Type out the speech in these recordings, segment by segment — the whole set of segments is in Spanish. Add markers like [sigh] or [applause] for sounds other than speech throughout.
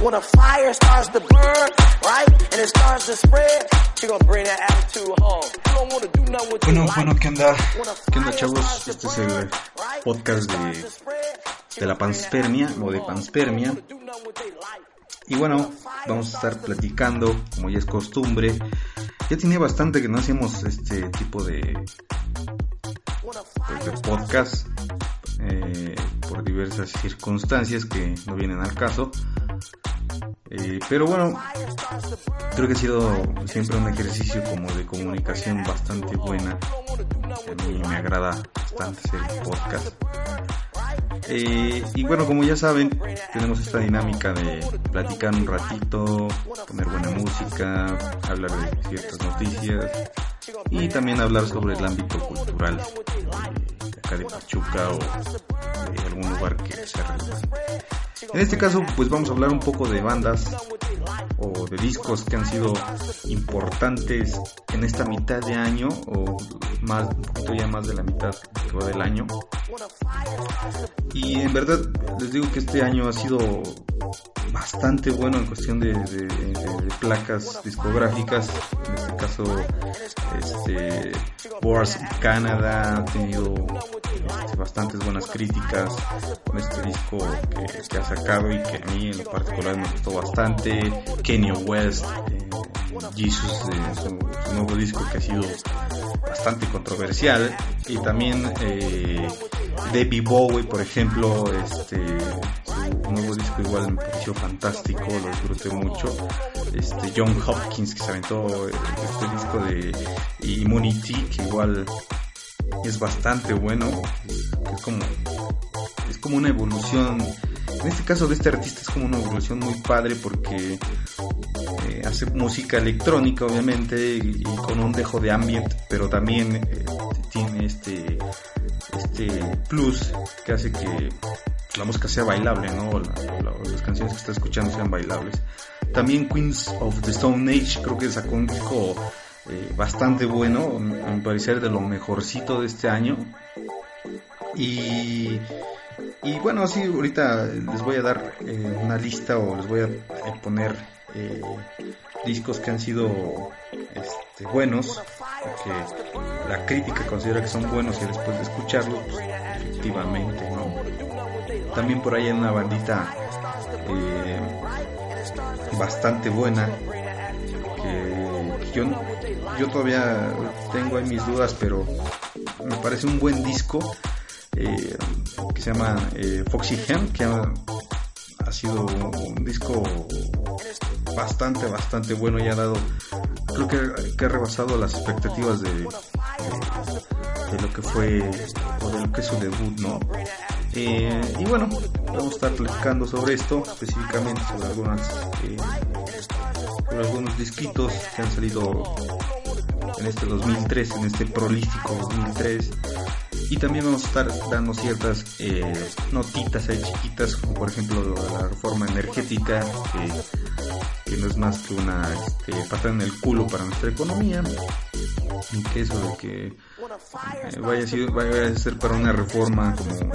When a fire starts to burn, right, and it starts to spread, she gonna bring that attitude home. You don't wanna do nothing with Bueno, bueno. ¿qué onda? ¿Qué onda, chavos? Este es el podcast de, de la panspermia o de panspermia. Y bueno, vamos a estar platicando, como ya es costumbre. Ya tenía bastante que no hacíamos este tipo de, pues, de podcast eh, por diversas circunstancias que no vienen al caso. Eh, pero bueno, creo que ha sido siempre un ejercicio como de comunicación bastante buena. A mí me agrada bastante hacer podcast. Eh, y bueno, como ya saben, tenemos esta dinámica de platicar un ratito, poner buena música, hablar de ciertas noticias y también hablar sobre el ámbito cultural eh, acá de Pachuca o de algún lugar que sea relevante. En este caso, pues vamos a hablar un poco de bandas o de discos que han sido importantes en esta mitad de año o más, un poquito ya más de la mitad del año. Y en verdad les digo que este año ha sido bastante bueno en cuestión de placas discográficas. En este caso, este, Wars Canada ha tenido este, bastantes buenas críticas con este disco que, que ha sacado y que a mí en lo particular me gustó bastante. Kanye West, eh, Jesus, eh, su, nuevo disco que ha sido bastante controversial. Y también eh, Debbie Bowie por ejemplo este su nuevo disco igual me pareció fantástico lo disfruté mucho. Este John Hopkins que se aventó eh, este disco de Immunity que igual es bastante bueno. Es como es como una evolución. En este caso de este artista es como una evolución muy padre porque música electrónica obviamente y, con un dejo de ambient pero también eh, tiene este este plus que hace que la música sea bailable no La- la- las canciones que está escuchando sean bailables. También Queens of the Stone Age creo que sacó un disco eh, bastante bueno a mi parecer de lo mejorcito de este año. Y y bueno, sí, ahorita les voy a dar eh, una lista o les voy a poner eh, discos que han sido este, buenos, que la crítica considera que son buenos y después de escucharlos, pues, efectivamente, ¿no? También por ahí hay una bandita eh, bastante buena que, yo, yo todavía tengo ahí mis dudas, pero me parece un buen disco eh, que se llama Foxy Hem, que ha sido un disco bastante, bastante bueno y ha dado, creo que, que ha rebasado las expectativas de, lo que fue o de lo que es su debut, ¿no? Eh, y bueno, vamos a estar platicando sobre esto, específicamente sobre algunas, eh, algunos disquitos que han salido en este 2003, en este prolífico 2003 y también vamos a estar dando ciertas eh, notitas ahí chiquitas, como por ejemplo la reforma energética, que no es más que una este, patada en el culo para nuestra economía, y que eso de que eh, vaya, a ser, para una reforma como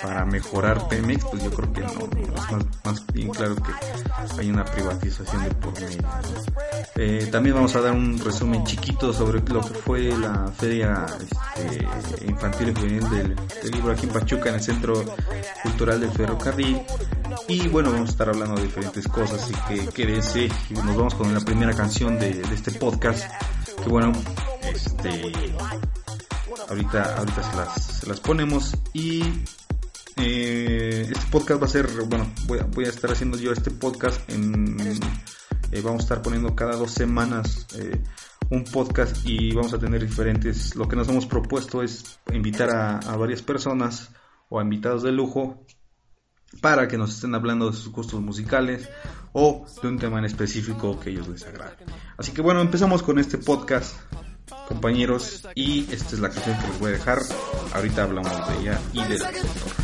para mejorar Pemex, pues yo creo que no, es más, bien claro que hay una privatización de por. Eh, también vamos a dar un resumen chiquito sobre lo que fue la feria este, infantil y juvenil del, del libro aquí en Pachuca, en el Centro Cultural del Ferrocarril. Y bueno, vamos a estar hablando de diferentes cosas, así que quédese y nos vamos con la primera canción de, este podcast. Que bueno, este ahorita, ahorita se las, se las ponemos y Eh, este podcast va a ser, bueno, voy a, estar haciendo yo este podcast. Eh, vamos a estar poniendo cada dos semanas eh, un podcast y vamos a tener diferentes... Lo que nos hemos propuesto es invitar a, a varias personas o a invitados de lujo para que nos estén hablando de sus gustos musicales o de un tema en específico que ellos les agrade. Así que bueno, empezamos con este podcast, compañeros, y esta es la canción que les voy a dejar. Ahorita hablamos de ella y del autor.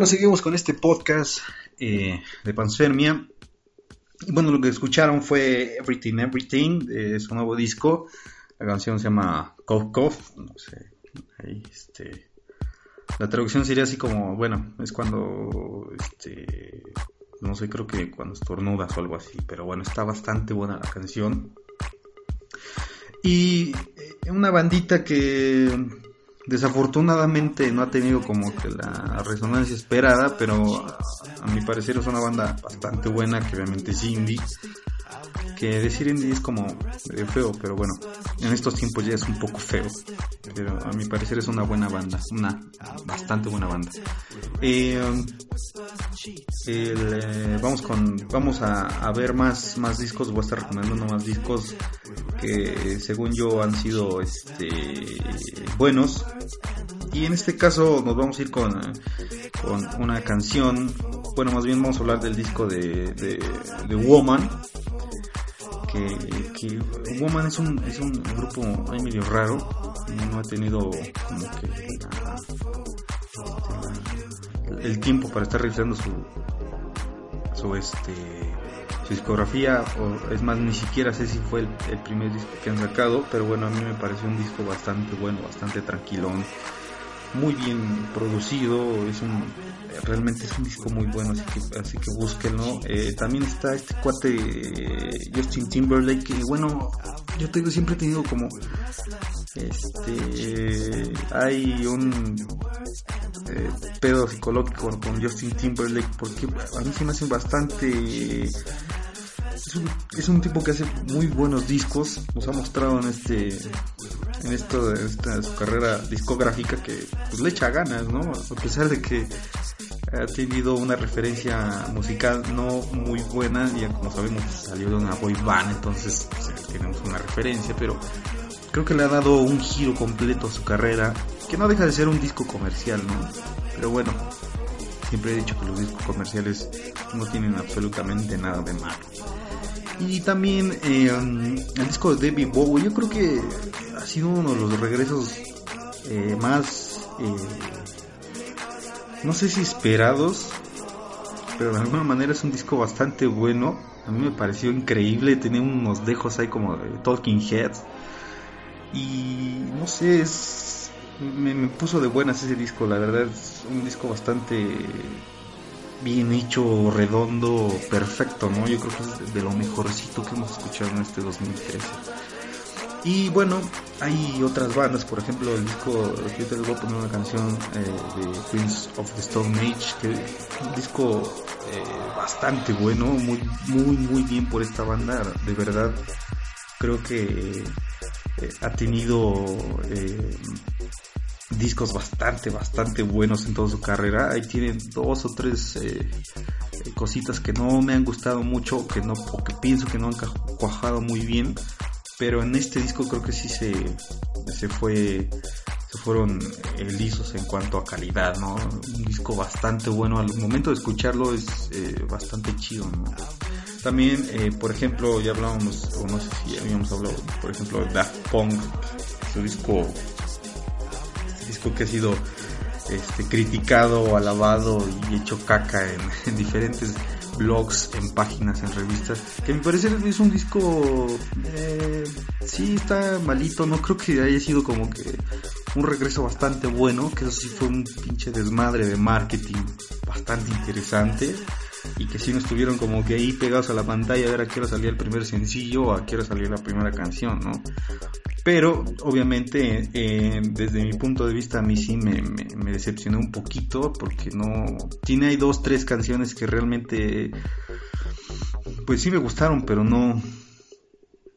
Bueno, seguimos con este podcast eh, de Panspermia. Y bueno, lo que escucharon fue Everything Everything de su nuevo disco. La canción se llama Cough Cough. No sé. este, la traducción sería así como, bueno, es cuando, este, no sé, creo que cuando estornudas o algo así. Pero bueno, está bastante buena la canción. Y eh, una bandita que Desafortunadamente no ha tenido como que la resonancia esperada, pero a mi parecer es una banda bastante buena, que obviamente es indie. Que decir indie es como feo, pero bueno, en estos tiempos ya es un poco feo. Pero a mi parecer es una buena banda, una bastante buena banda. Eh, eh, vamos con, vamos a, ver más, más discos, voy a estar recomendando más discos que según yo han sido este, buenos. Y en este caso nos vamos a ir con, con una canción, bueno, más bien vamos a hablar del disco de, de, Woman. Que, Woman es un, es un grupo medio raro, no ha tenido como que el tiempo para estar revisando su, su este discografía o es más ni siquiera sé si fue el, primer disco que han sacado pero bueno a mí me pareció un disco bastante bueno bastante tranquilón muy bien producido es un realmente es un disco muy bueno así que así que búsquenlo. Eh, también está este cuate eh, Justin Timberlake que bueno yo tengo siempre he tenido como este hay un eh, pedo psicológico con Justin Timberlake porque a mí se me hace bastante es un, tipo que hace muy buenos discos nos ha mostrado en este en esta su carrera discográfica que pues, le echa ganas no a pesar de que ha tenido una referencia musical no muy buena ya como sabemos salió de una boy band entonces tenemos una referencia pero creo que le ha dado un giro completo a su carrera, que no deja de ser un disco comercial, ¿no? Pero bueno, siempre he dicho que los discos comerciales no tienen absolutamente nada de malo. Y también eh, el disco de David Bowie, yo creo que ha sido uno de los regresos eh, más, eh, no sé si esperados, pero de alguna manera es un disco bastante bueno. A mí me pareció increíble, tenía unos dejos ahí como de Talking Heads y no sé, es, me, puso de buenas ese disco, la verdad es un disco bastante bien hecho, redondo, perfecto, ¿no? Yo creo que es de lo mejorcito que hemos escuchado en este 2013. Y bueno, hay otras bandas, por ejemplo, el disco, yo te voy a poner una canción eh, de Queens of the Stone Age, que un disco eh, bastante bueno, muy, muy, muy bien por esta banda, de verdad. Creo que eh, ha tenido discos bastante, bastante buenos en toda su carrera. Ahí tienen dos o tres eh, cositas que no me han gustado mucho, que no, o que pienso que no han cuajado muy bien. Pero en este disco creo que sí se, se fue, se fueron lisos en cuanto a calidad, ¿no? Un disco bastante bueno. Al momento de escucharlo es bastante chido, ¿no? También, eh, por ejemplo, ya hablábamos, o no sé si habíamos hablado, por ejemplo, de Daft Punk, su disco, disco que ha sido este, criticado, alabado y hecho caca en, [laughs] diferentes blogs, en páginas, en revistas, que me parece es un disco, eh, sí está malito, no creo que haya sido como que un regreso bastante bueno, que eso sí fue un pinche desmadre de marketing bastante interesante y que si no estuvieron como que ahí pegados a la pantalla a ver a qué hora salía el primer sencillo o a qué hora salía la primera canción, ¿no? Pero obviamente eh, desde mi punto de vista a mí sí me, me, decepcionó un poquito porque no... Tiene ahí dos, tres canciones que realmente pues sí me gustaron, pero no,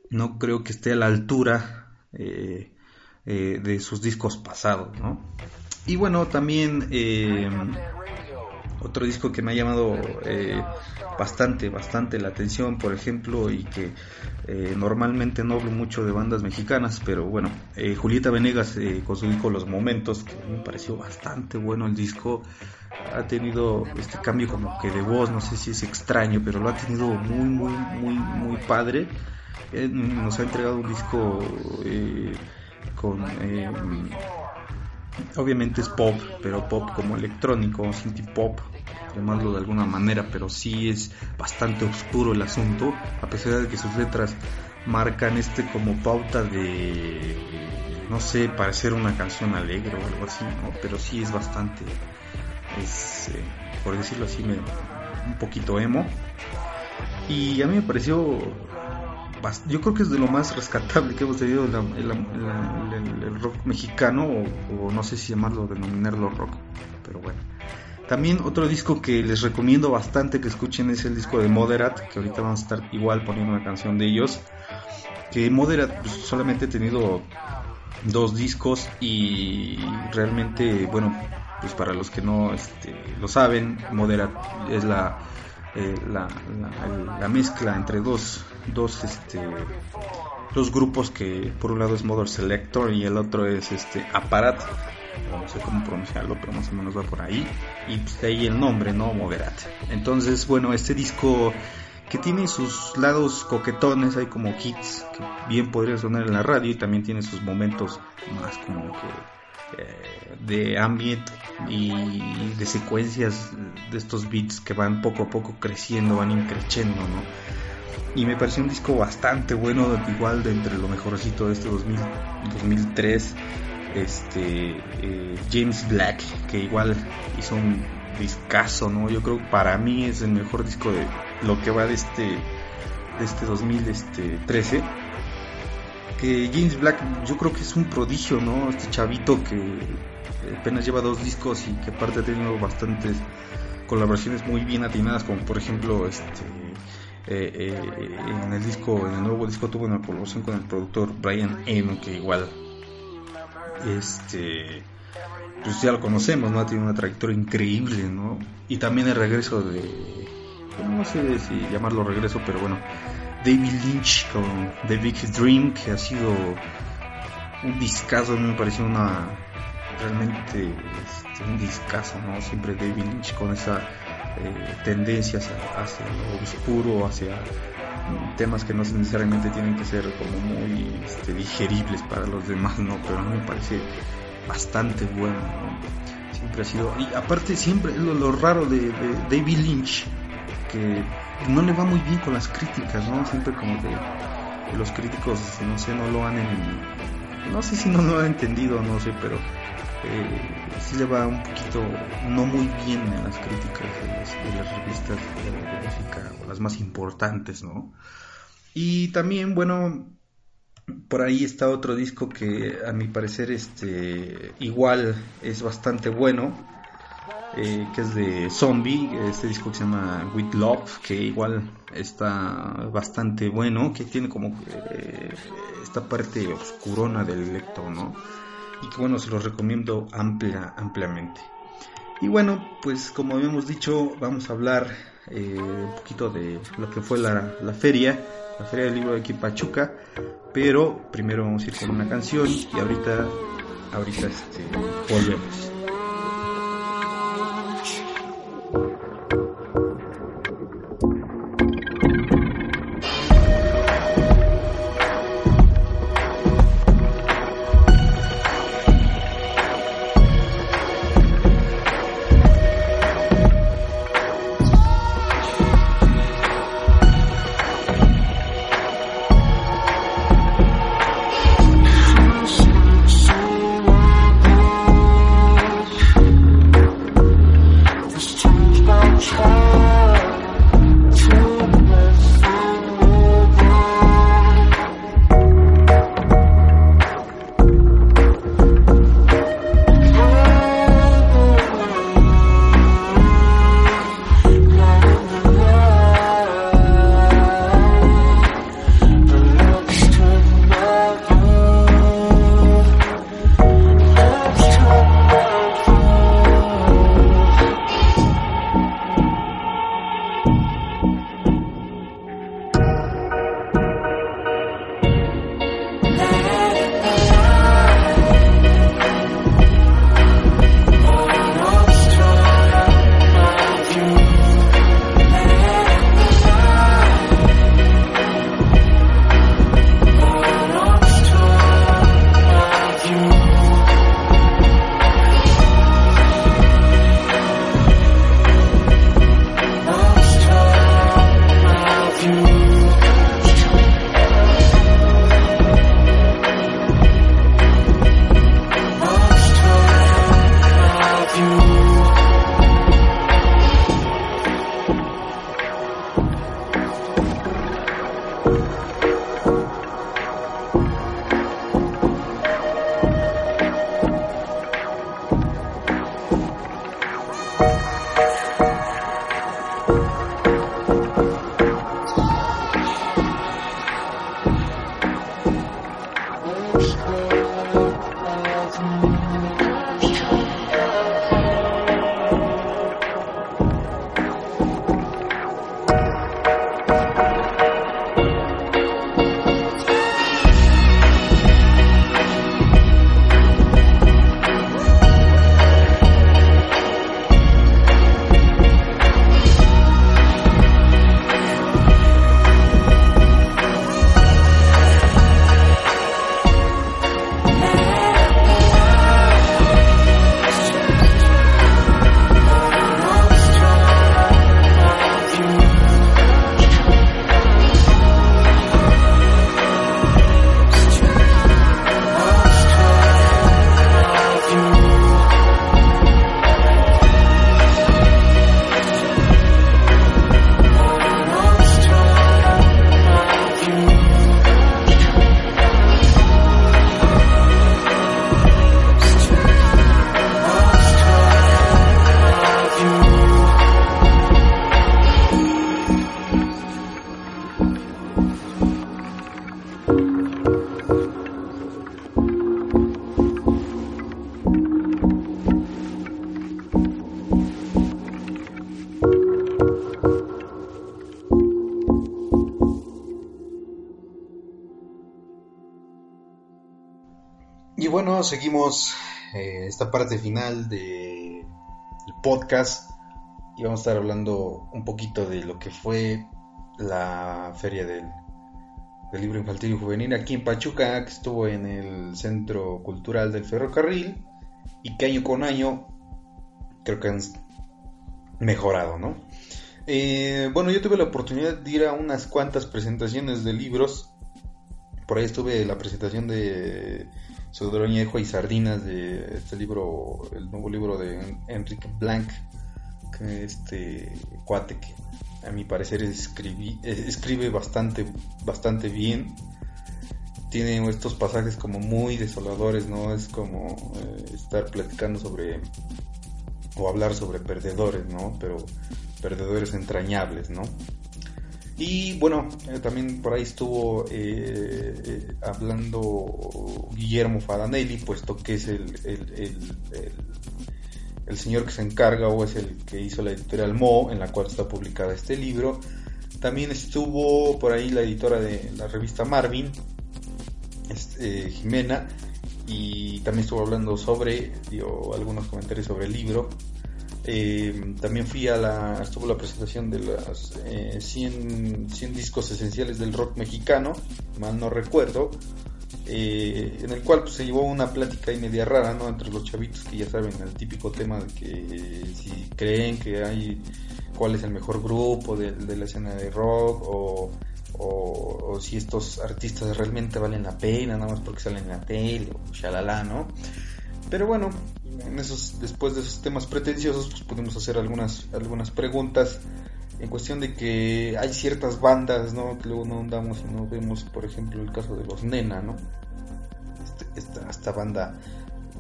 no creo que esté a la altura eh, eh, de sus discos pasados, ¿no? Y bueno, también otro disco que me ha llamado bastante, bastante la atención, por ejemplo, y que eh, normalmente no hablo mucho de bandas mexicanas, pero bueno, eh, Julieta Venegas con su disco Los Momentos, que me pareció bastante bueno el disco, ha tenido este cambio como que de voz, no sé si es extraño, pero lo ha tenido muy, muy, muy, muy padre. nos ha entregado un disco con obviamente es pop, pero pop como electrónico, synth pop, llamarlo de alguna manera, pero sí es bastante oscuro el asunto, a pesar de que sus letras marcan este como pauta de, no sé, parecer una canción alegre o algo así, ¿no? Pero sí es bastante, es, eh, por decirlo así, un poquito emo. Y a mí me pareció yo creo que es de lo más rescatable que hemos tenido el, rock mexicano, o, no sé si llamarlo, denominarlo rock, pero bueno. También otro disco que les recomiendo bastante que escuchen es el disco de Moderat, que ahorita vamos a estar igual poniendo una canción de ellos. Que Moderat pues, solamente ha tenido dos discos y realmente, bueno, pues para los que no este, lo saben, Moderat es la eh, la, mezcla entre dos, dos, este, dos grupos que por un lado es Mother Selector y el otro es este Aparat. no sé cómo pronunciarlo, pero más o menos va por ahí. Y pues de ahí el nombre, ¿no? Moderat. Entonces, bueno, este disco que tiene sus lados coquetones, hay como hits que bien podría sonar en la radio y también tiene sus momentos más como que eh, de ambient y de secuencias de estos beats que van poco a poco creciendo, van increciendo, ¿no? Y me pareció un disco bastante bueno, igual de entre lo mejorcito de este 2000, 2003 este eh, James Black que igual hizo un discazo no yo creo que para mí es el mejor disco de lo que va de este de este 2013 que James Black yo creo que es un prodigio no este chavito que apenas lleva dos discos y que aparte ha tenido bastantes colaboraciones muy bien atinadas como por ejemplo este eh, en el disco en el nuevo disco tuvo una colaboración con el productor Brian Eno que igual este pues ya lo conocemos, ¿no? Tiene una trayectoria increíble, ¿no? Y también el regreso de, no sé si llamarlo regreso, pero bueno, David Lynch con The Big Dream, que ha sido un discazo, me pareció una, realmente este, un discazo, ¿no? Siempre David Lynch con esa eh, tendencia hacia, lo oscuro, hacia temas que no necesariamente tienen que ser como muy este, digeribles para los demás, ¿no? Pero a mí me parece bastante bueno, Siempre ha sido... Y aparte siempre lo, lo raro de, David Lynch, que no le va muy bien con las críticas, ¿no? Siempre como que, los críticos, no sé, no lo han... no sé si no lo han entendido, no sé, pero eh, le va un poquito no muy bien en las críticas de las, revistas de, música o las más importantes, ¿no? Y también, bueno, por ahí está otro disco que a mi parecer este igual es bastante bueno, eh, que es de Zombie, este disco que se llama With Love, que igual está bastante bueno, que tiene como eh, esta parte oscurona del electro, ¿no? Y que bueno, se los recomiendo amplia, ampliamente. Y bueno, pues como habíamos dicho, vamos a hablar eh, un poquito de lo que fue la, la, feria, la feria del libro de aquí Pachuca, pero primero vamos a ir con una canción y ahorita, ahorita este, volvemos. Bueno, seguimos eh, esta parte final del podcast y vamos a estar hablando un poquito de lo que fue la feria del, libro infantil y juvenil aquí en Pachuca, que estuvo en el Centro Cultural del Ferrocarril y que año con año creo que han mejorado, ¿no? Eh, bueno, yo tuve la oportunidad de ir a unas cuantas presentaciones de libros. Por ahí estuve la presentación de Sudroñejo y Sardinas de este libro, el nuevo libro de Enrique Blanc, que este cuate que a mi parecer escribí, escribe bastante, bastante bien. Tiene estos pasajes como muy desoladores, ¿no? Es como eh, estar platicando sobre o hablar sobre perdedores, ¿no? Pero perdedores entrañables, ¿no? Y bueno, eh, también por ahí estuvo eh, eh, hablando Guillermo Fadanelli, puesto que es el, el, señor que se encarga o es el que hizo la editorial Mo, en la cual está publicada este libro. También estuvo por ahí la editora de la revista Marvin, este, Jimena, y también estuvo hablando sobre, dio algunos comentarios sobre el libro. Eh, también fui a la, estuvo la presentación de las 100, eh, discos esenciales del rock mexicano, mal no recuerdo, eh, en el cual pues, se llevó una plática y media rara, ¿no? Entre los chavitos que ya saben, el típico tema de que si creen que hay, cuál es el mejor grupo de, la escena de rock o, o, si estos artistas realmente valen la pena, nada más porque salen en la tele o shalala, ¿no? Pero bueno, en esos, después de esos temas pretenciosos, pues podemos hacer algunas, algunas preguntas en cuestión de que hay ciertas bandas, ¿no? Que luego no andamos y no vemos, por ejemplo, el caso de los Nena, ¿no? Este, esta, esta, banda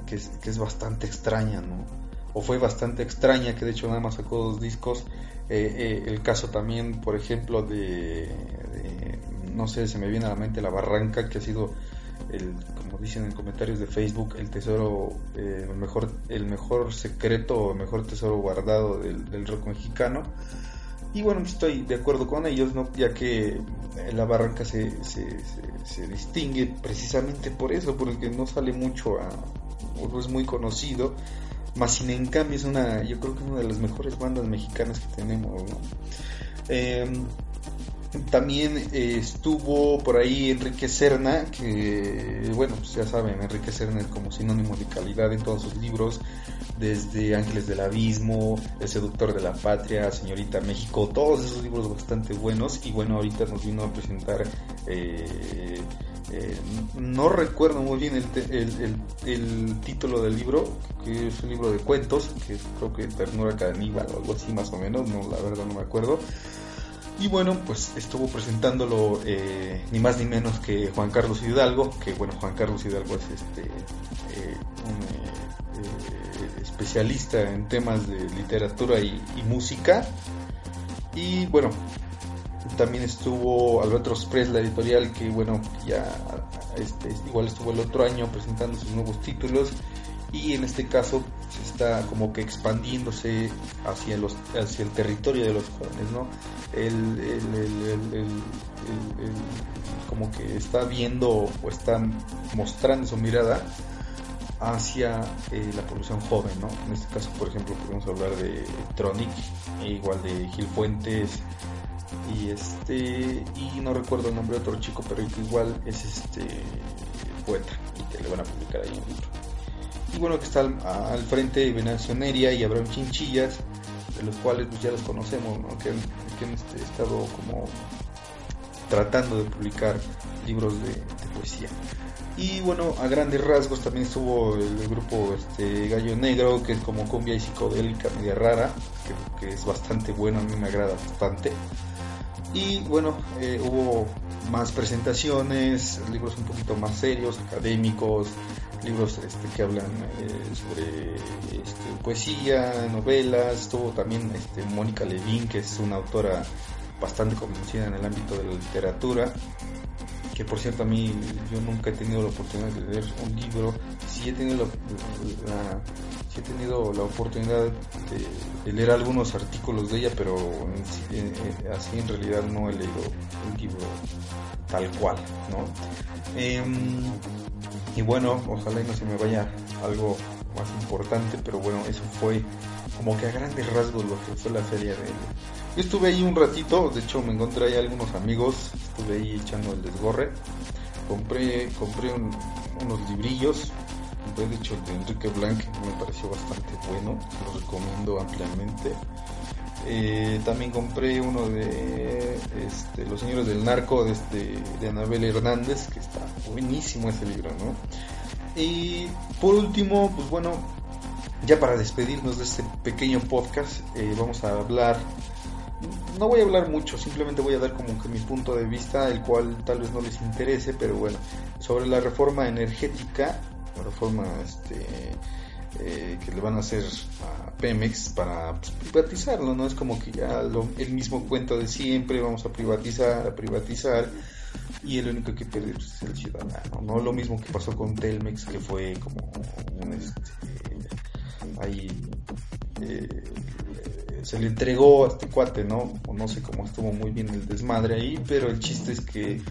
que es, que es bastante extraña, ¿no? O fue bastante extraña, que de hecho nada más sacó dos discos. Eh, eh, el caso también, por ejemplo, de, de, no sé, se me viene a la mente La Barranca, que ha sido el, como dicen en comentarios de Facebook, el tesoro, eh, el, mejor, el mejor secreto o mejor tesoro guardado del, rock mexicano. Y bueno, estoy de acuerdo con ellos, ¿no? ya que la barranca se, se, distingue precisamente por eso, porque no sale mucho a, o no es muy conocido, más sin en cambio es una, yo creo que es una de las mejores bandas mexicanas que tenemos. Em, también eh, estuvo por ahí Enrique Serna, que bueno, pues ya saben, Enrique Serna es como sinónimo de calidad en todos sus libros, desde Ángeles del Abismo, El Seductor de la Patria, Señorita México, todos esos libros bastante buenos y bueno, ahorita nos vino a presentar, eh, eh, no recuerdo muy bien el, el, título del libro, que es un libro de cuentos, que creo que Ternura Caníbal o algo así más o menos, no, la verdad no me acuerdo y bueno, pues estuvo presentándolo eh, ni más ni menos que Juan Carlos Hidalgo, que bueno, Juan Carlos Hidalgo es este eh, un eh, especialista en temas de literatura y, música. Y bueno, también estuvo Alberto Express, la editorial, que bueno, ya este, igual estuvo el otro año presentando sus nuevos títulos y en este caso se está como que expandiéndose hacia los hacia el territorio de los jóvenes no el, como que está viendo o está mostrando su mirada hacia eh, la población joven no en este caso por ejemplo podemos hablar de Tronic e igual de Gil Fuentes y este y no recuerdo el nombre de otro chico pero igual es este poeta y que le van a publicar ahí un libro y bueno, que está al, frente Venancio Neria y Abraham Chinchillas, de los cuales pues, ya los conocemos, que, han este, estado como tratando de publicar libros de, poesía. Y bueno, a grandes rasgos también estuvo el, grupo este, Gallo Negro, que es como cumbia y psicodélica media rara, que, que es bastante bueno, a mí me agrada bastante. Y bueno, eh, hubo más presentaciones, libros un poquito más serios, académicos, libros este, que hablan eh, sobre este, poesía, novelas, estuvo también este, Mónica Levin, que es una autora bastante conocida en el ámbito de la literatura, que por cierto a mí yo nunca he tenido la oportunidad de leer un libro, sí he tenido la, sí he tenido la oportunidad de, leer algunos artículos de ella, pero así en realidad no he leído el libro tal cual, ¿no? Em, y bueno, ojalá y no se me vaya algo más importante, pero bueno, eso fue como que a grandes rasgos lo que fue la feria de Yo estuve ahí un ratito, de hecho me encontré ahí algunos amigos, estuve ahí echando el desgorre, compré, compré unos librillos, de hecho el de Enrique Blanc me pareció bastante bueno, lo recomiendo ampliamente. Eh, también compré uno de este, Los Señores del Narco de, este, de Anabel Hernández, que está buenísimo ese libro, ¿no? Y por último, pues bueno, ya para despedirnos de este pequeño podcast, eh, vamos a hablar, no voy a hablar mucho, simplemente voy a dar como que mi punto de vista, el cual tal vez no les interese, pero bueno, sobre la reforma energética, la reforma este, eh, que le van a hacer a Pemex para pues, privatizarlo, ¿no? Es como que ya el mismo cuento de siempre, vamos a privatizar, a privatizar, y el único que pierde pues, es el ciudadano, ¿no? Lo mismo que pasó con Telmex, que fue como un, este, ahí eh, se le entregó a este cuate, ¿no? O no sé cómo estuvo muy bien el desmadre ahí, pero el chiste es que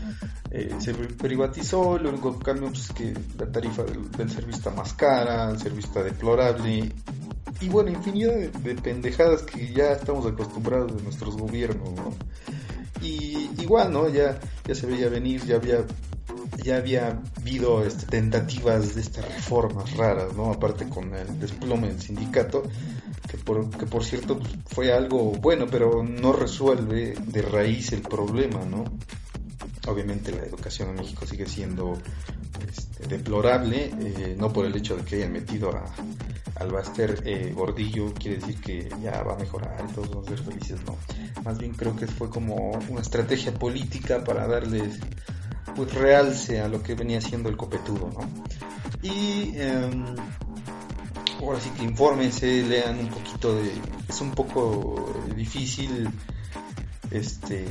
eh, se privatizó, lo único que cambió pues, es que la tarifa del, servicio está más cara, el servicio está deplorable, y bueno, infinidad de, pendejadas que ya estamos acostumbrados de nuestros gobiernos, ¿no? Y igual, ¿no? Ya, ya se veía venir, ya había ya había habido este, tentativas de estas reformas raras, ¿no? Aparte con el desplome del sindicato, que por, que por cierto pues, fue algo bueno, pero no resuelve de raíz el problema, ¿no? Obviamente la educación en México sigue siendo este, deplorable, eh, no por el hecho de que hayan metido a, al Baster eh, Gordillo, quiere decir que ya va a mejorar y todos vamos a ser felices, no. Más bien creo que fue como una estrategia política para darles pues realce a lo que venía siendo el copetudo, ¿no? Y em, ahora sí que infórmense, lean un poquito de... Es un poco difícil este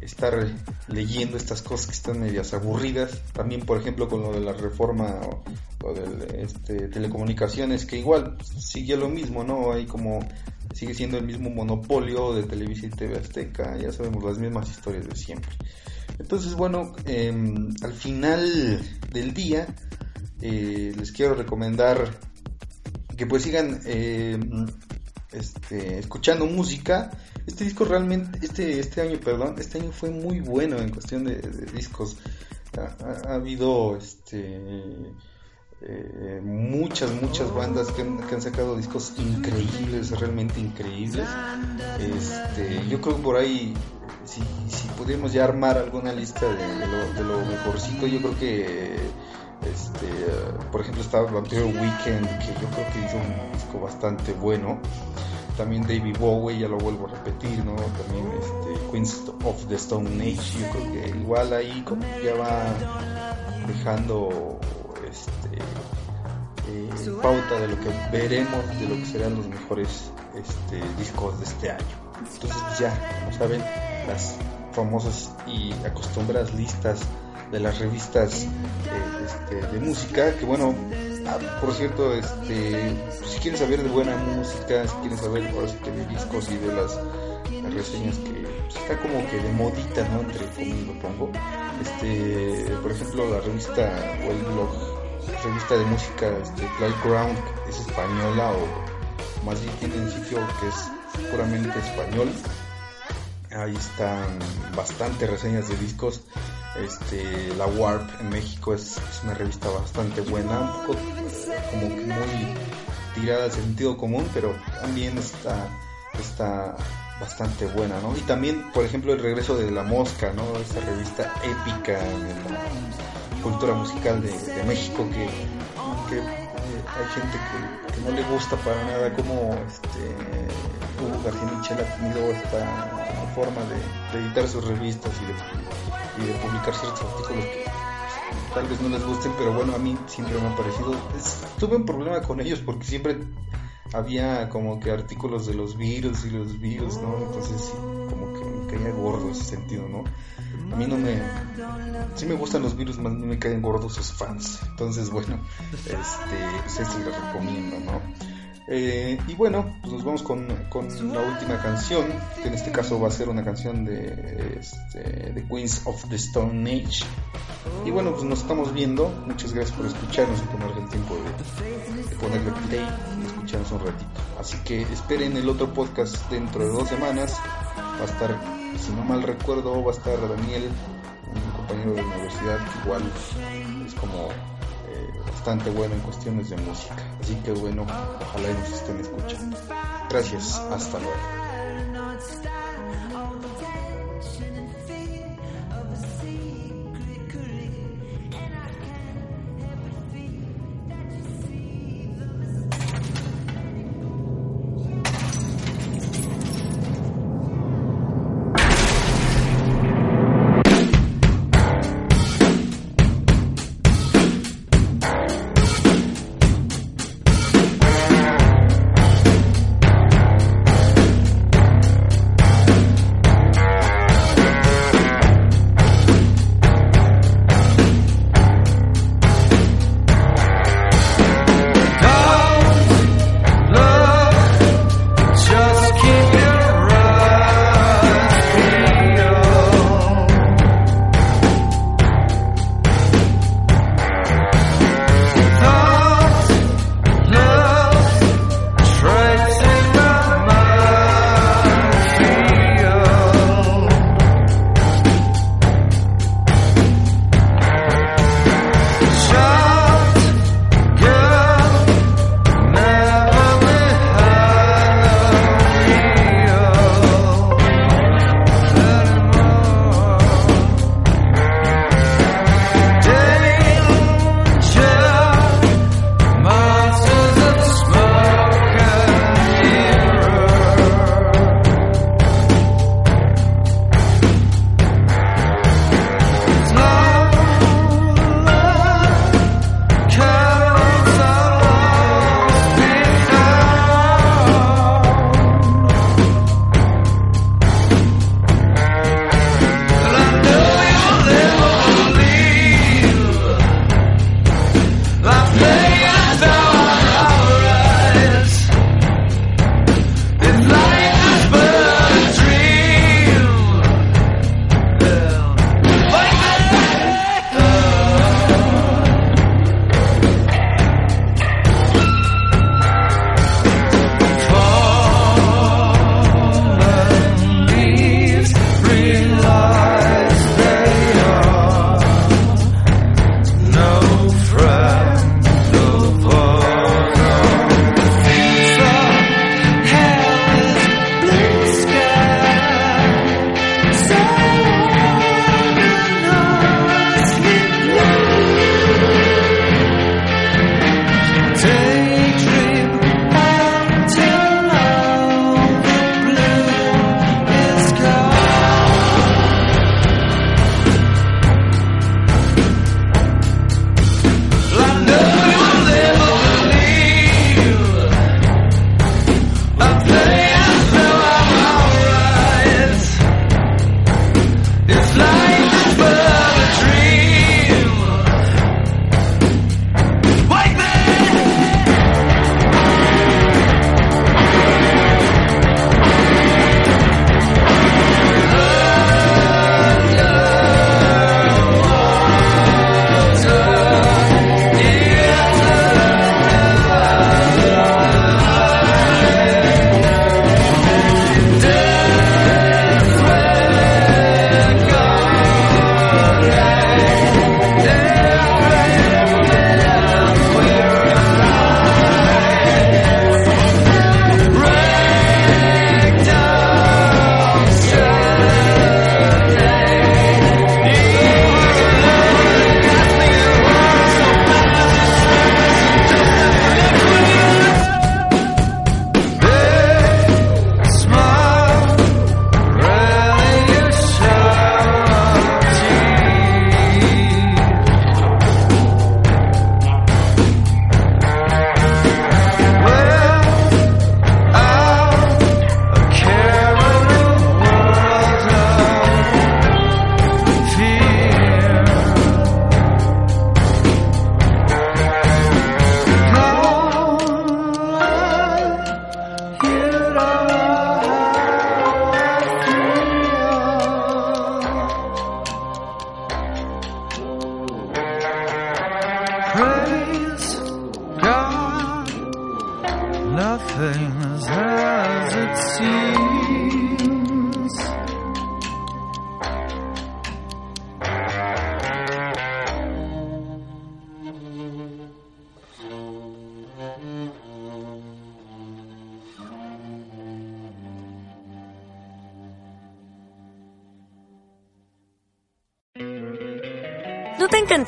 estar leyendo estas cosas que están medias aburridas. También, por ejemplo, con lo de la reforma o, de este, telecomunicaciones, que igual sigue lo mismo, ¿no? Hay como sigue siendo el mismo monopolio de Televisión y TV Azteca, ya sabemos las mismas historias de siempre. Entonces, bueno, em, al final del día eh, les quiero recomendar que pues sigan em, este, escuchando música. Este disco realmente, este, este año, perdón, este año fue muy bueno en cuestión de, discos. Ha, habido este, eh, muchas, muchas bandas que han, sacado discos increíbles, realmente increíbles. Este, yo creo que por ahí si, si pudiéramos ya armar alguna lista de, lo, mejorcito, yo creo que, este, por ejemplo, está Vampire Weekend, que yo creo que hizo un disco bastante bueno. También David Bowie, ya lo vuelvo a repetir, ¿no? También este, Queens of the Stone Age, yo creo que igual ahí como ya va dejando este, eh, pauta de lo que veremos, de lo que serán los mejores este, discos de este año. Entonces, pues ya, como saben, las famosas y acostumbradas listas de las revistas eh, este, de música, que bueno, ah, por cierto, este, si quieren saber de buena música, si quieren saber que de discos y de las, reseñas que pues, está como que de modita, ¿no? Entre comillas lo pongo. Este, por ejemplo, la revista o el blog, revista de música, este, Playground, es española o más bien tiene un sitio que es puramente español Ahí están bastantes reseñas de discos. Este, la Warp en México es, una revista bastante buena, un poco como muy tirada al sentido común, pero también está, está bastante buena, ¿no? Y también, por ejemplo, el regreso de La Mosca, ¿no? Esta revista épica de la cultura musical de, México que, eh, hay gente que, no le gusta para nada como este, Hugo García Michel ha tenido esta forma de, editar sus revistas y de, publicar ciertos artículos que tal vez no les gusten, pero bueno, a mí siempre me ha parecido. tuve un problema con ellos porque siempre había como que artículos de los virus y los virus, ¿no? Entonces sí, como que me caía gordo ese sentido, ¿no? A mí no me... Sí me gustan los virus, más me caen gordos sus fans. Entonces, bueno, este, pues les recomiendo, ¿no? Eh, y bueno, pues nos vamos con, con, la última canción, que en este caso va a ser una canción de, este, de Queens of the Stone Age. Y bueno, pues nos estamos viendo. Muchas gracias por escucharnos y tomarse el tiempo de, de ponerle play y escucharnos un ratito. Así que esperen el otro podcast dentro de dos semanas. Va a estar, si no mal recuerdo, va a estar Daniel, un compañero de la universidad, igual es como bastante bueno en cuestiones de música. Así que bueno, ojalá nos estén escuchando. Gracias, hasta luego.